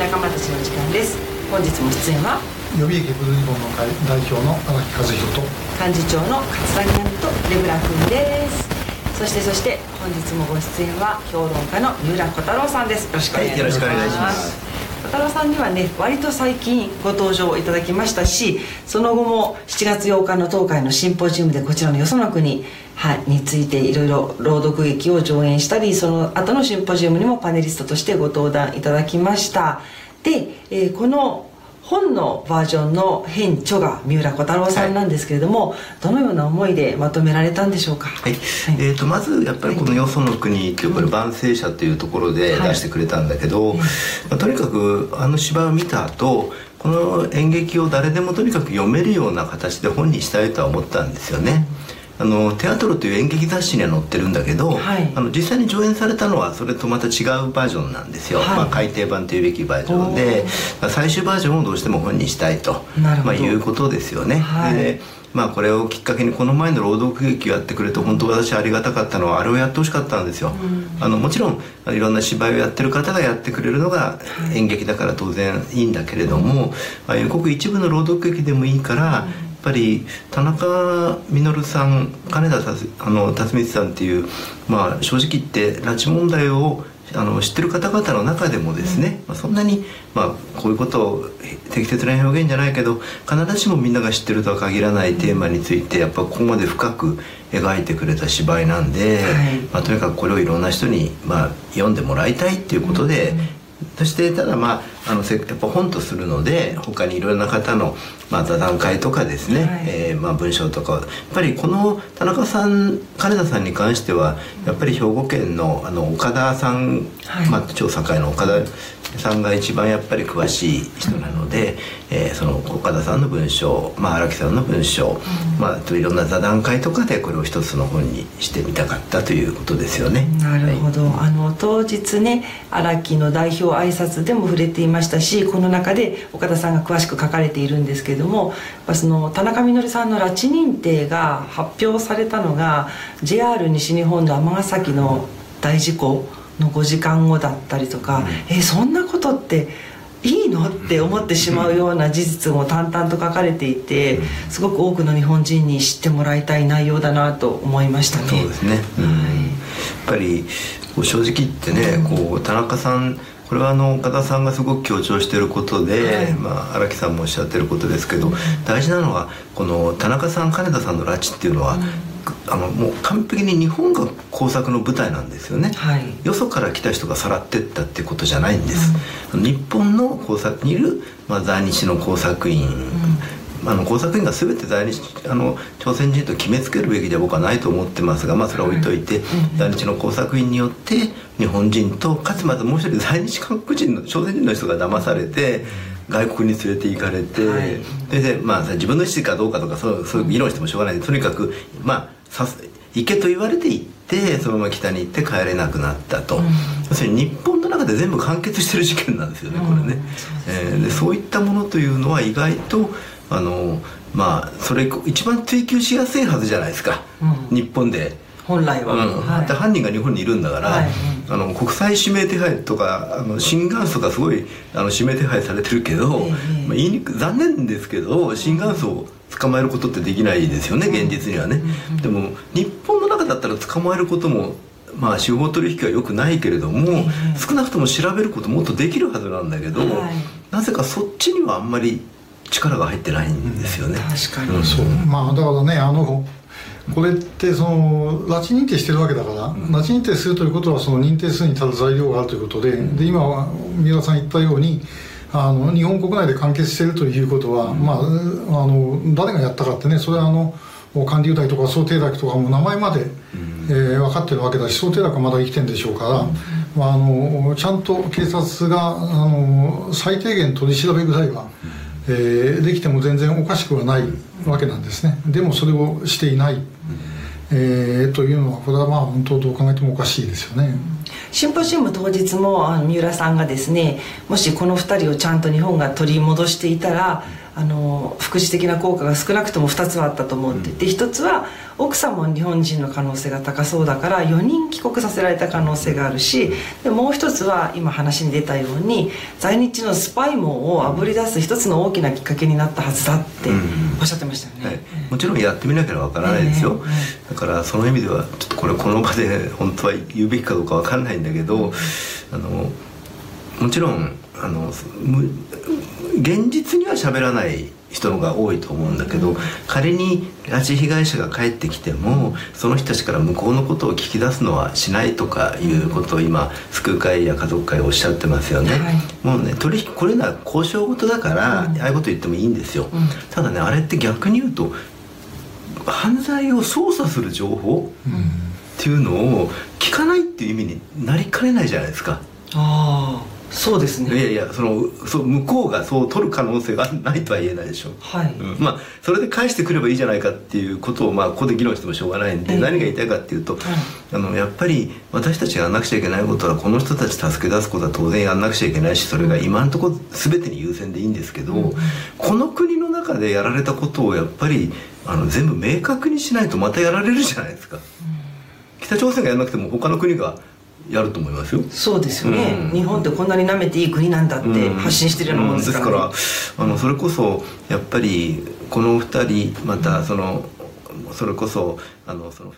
仲間たちの時間です。本日も出演は予備役ブルーリボンの会代表の荒木和弘と幹事長の勝桂南とレブラ君です。そしてそして本日もご出演は評論家の三浦小太郎さんです。よろしくお願いします、はい渡辺さんにはね割と最近ご登場いただきましたしその後も7月8日の東海のシンポジウムでこちらのよその国、はい、についていろいろ朗読劇を上演したりその後のシンポジウムにもパネリストとしてご登壇いただきました。で、えーこの本のバージョンの編著が三浦小太郎さんなんですけれども、どのような思いでまとめられたんでしょうか？はい、えー、とまずやっぱりこの「よその国」っていうこれ万世者というところで出してくれたんだけど、まあ、とにかくあの芝居を見た後この演劇を誰でもとにかく読めるような形で本にしたいとは思ったんですよね。あのテアトロという演劇雑誌には載ってるんだけど、はい。あの実際に上演されたのはそれとまた違うバージョンなんですよ、はい。まあ、改訂版というべきバージョンで最終バージョンをどうしても本にしたいとまあ、いうことですよね。はい。でまあこれをきっかけにこの前の朗読劇をやってくれて本当私ありがたかったのはあれをやってほしかったんですよ、あのもちろんいろんな芝居をやってる方がやってくれるのが演劇だから当然いいんだけれども、ああいうごく一部の朗読劇でもいいから、やっぱり田中稔さん金田あの辰光さんっていう、まあ、正直言って拉致問題をあの知ってる方々の中でもですね、まあ、そんなに、まあ、こういうことを適切な表現じゃないけど必ずしもみんなが知ってるとは限らないテーマについてやっぱここまで深く描いてくれた芝居なんで、はい。まあ、とにかくこれをいろんな人に、まあ、読んでもらいたいっていうことで。そしてただまああのせやっぱ本とするので他にいろんな方の、まあ、座談会とかですね、はい。えーまあ、文章とかやっぱりこの田中さん金田さんに関してはやっぱり兵庫県のあの岡田さん、はい。まあ、調査会の岡田さんが一番やっぱり詳しい人なので、えーその岡田さんの文章、まあ、荒木さんの文章、まあ、あといろんな座談会とかでこれを一つの本にしてみたかったということですよね。なるほど、あの当日ね荒木の代表挨拶でも触れていましたしこの中で岡田さんが詳しく書かれているんですけれどもその田中稔さんの拉致認定が発表されたのが JR 西日本の尼崎の大事故の5時間後だったりとか、えそんなことっていいの？って思ってしまうような事実も淡々と書かれていてすごく多くの日本人に知ってもらいたい内容だなと思いましたね。そうですね、うん。はいやっぱり正直言ってね、こう田中さんこれはあの岡田さんがすごく強調していることで、はい。まあ、荒木さんもおっしゃってることですけど、大事なのはこの田中さん金田さんの拉致っていうのは、あのもう完璧に日本が工作の舞台なんですよね。はい。よそから来た人がさらってったってことじゃないんです、日本の工作にいる、まあ、在日の工作員、あの工作員が全て在日あの朝鮮人と決めつけるべきでは僕はないと思ってますが、まあ、それは置いといて、在日の工作員によって日本人とかつまたもう一人在日韓国人の朝鮮人の人が騙されて外国に連れて行かれて、はい。ででまあさ自分の意思かどうかとかそうそういう議論してもしょうがない。んでとにかくまあさす行けと言われて行ってそのまま北に行って帰れなくなったと、要するに日本の中で全部完結してる事件なんですよねこれね、えーでそういったものというのは意外とあのまあそれ一番追求しやすいはずじゃないですか、うん。日本で。本来は、うん。はい。犯人が日本にいるんだから、はい。あの国際指名手配とかあの新元祖がすごいあの指名手配されてるけど、ええまあ、言いにく残念ですけど新元祖を捕まえることってできないですよね現実にはね、でも日本の中だったら捕まえることもまあ司法取引はよくないけれども、え少なくとも調べることもっとできるはずなんだけど、はい。なぜかそっちにはあんまり力が入ってないんですよね、確かに、うんそう。まあだからねあのこれってその拉致認定してるわけだから、拉致認定するということはその認定するに足る材料があるということで,、で今は三浦さん言ったようにあの日本国内で完結しているということは、まあ、あの誰がやったかってねそれはあの官流隊とか想定隊とかも名前まで、えー分かってるわけだし想定隊はまだ生きてるんでしょうから、まあ、あのちゃんと警察があの最低限取り調べぐらいは、えーできても全然おかしくはないわけなんですね。でもそれをしていない、えーというのはこれはまあ本当どう考えてもおかしいですよね。シンポジウム当日もあの三浦さんがですねもしこの2人をちゃんと日本が取り戻していたらあの副次的な効果が少なくとも2つはあったと思っていて、うん、1つは奥さんも日本人の可能性が高そうだから4人帰国させられた可能性があるしでもう1つは今話に出たように在日のスパイ網をあぶり出す一つの大きなきっかけになったはずだっておっしゃってましたよね、はい、もちろんやってみなきゃわからないですよ、だからその意味ではちょっとこれこの場で本当は言うべきかどうかわかんないんだけどあのもちろんあの現実には喋らない人のが多いと思うんだけど仮に拉致被害者が帰ってきてもその人たちから向こうのことを聞き出すのはしないとかいうことを今救う会や家族会おっしゃってますよね、はい、もうね取引これは交渉事だから、ああいうこと言ってもいいんですよ、うん、ただねあれって逆に言うと犯罪を捜査する情報、っていうのを聞かないっていう意味になりかねないじゃないですか。ああそうですね。いやいやそのそう向こうがそう取る可能性が ないとは言えないでしょ。はい、うん、まあそれで返してくればいいじゃないかっていうことをまあここで議論してもしょうがないんで、何が言いたいかっていうと、あのやっぱり私たちがやんなくちゃいけないことはこの人たち助け出すことは当然やんなくちゃいけないしそれが今のところ全てに優先でいいんですけど、うん、この国の中でやられたことをやっぱりあの全部明確にしないとまたやられるじゃないですか、うん、北朝鮮がやらなくても他の国がやると思いますよ。そうですよね、うん、日本ってこんなになめていい国なんだって発信してるようなもんですから、ねうん、ですからあのそれこそやっぱりこの2人またそのそれこそあのその